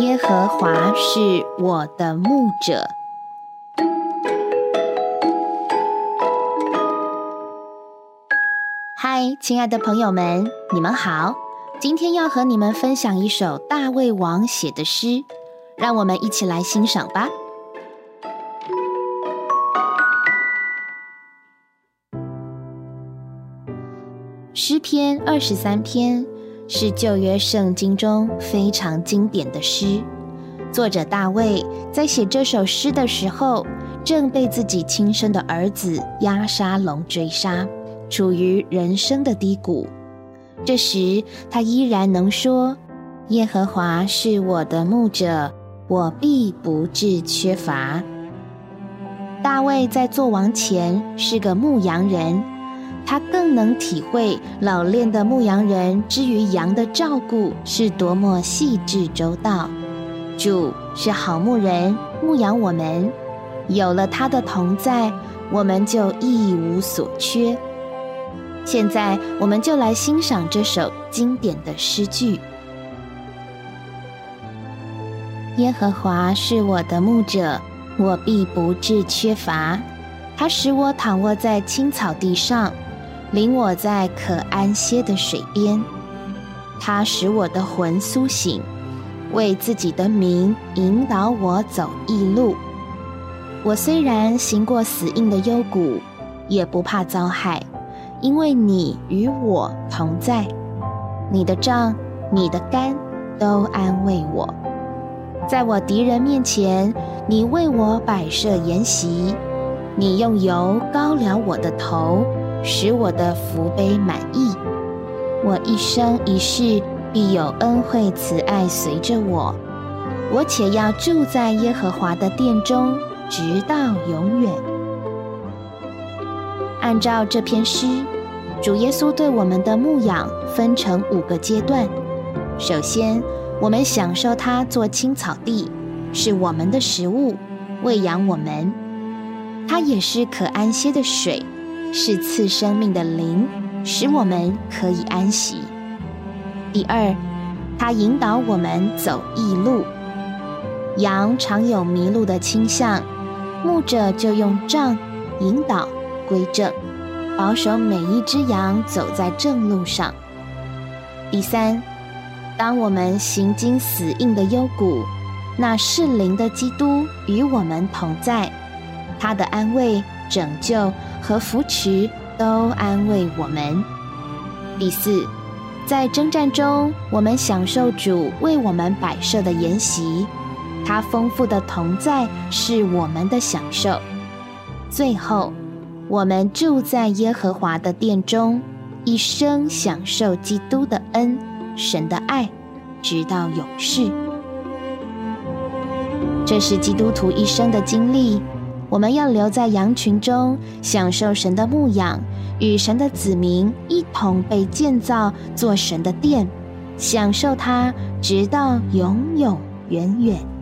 耶和华是我的牧者。嗨，亲爱的朋友们，你们好！今天要和你们分享一首大卫王写的诗，让我们一起来欣赏吧。诗篇二十三篇。是旧约圣经中非常经典的诗。作者大卫在写这首诗的时候，正被自己亲生的儿子押沙龙追杀，处于人生的低谷。这时，他依然能说：“耶和华是我的牧者，我必不致缺乏。”大卫在做王前是个牧羊人。他更能体会老练的牧羊人之于羊的照顾是多么细致周到。主是好牧人，牧养我们，有了他的同在，我们就一无所缺。现在，我们就来欣赏这首经典的诗句：耶和华是我的牧者，我必不致缺乏。他使我躺卧在青草地上。领我在可安歇的水边，他使我的魂苏醒，为自己的名引导我走义路。我虽然行过死荫的幽谷，也不怕遭害，因为你与我同在。你的杖、你的竿都安慰我。在我敌人面前，你为我摆设筵席，你用油膏了我的头。使我的福杯满意，我一生一世必有恩惠慈爱随着我，我且要住在耶和华的殿中，直到永远。按照这篇诗，主耶稣对我们的牧养分成五个阶段。首先，我们享受他做青草地，是我们的食物，喂养我们；它也是可安歇的水。是赐生命的灵，使我们可以安息。第二，它引导我们走义路。羊常有迷路的倾向，牧者就用杖引导归正，保守每一只羊走在正路上。第三，当我们行经死荫的幽谷，那是灵的基督与我们同在，他的安慰。拯救和扶持都安慰我们。第四，在征战中，我们享受主为我们摆设的筵席，他丰富的同在是我们的享受。最后，我们住在耶和华的殿中，一生享受基督的恩、神的爱，直到永世。这是基督徒一生的经历。我们要留在羊群中，享受神的牧养，与神的子民一同被建造做神的殿，享受它，直到永永远远。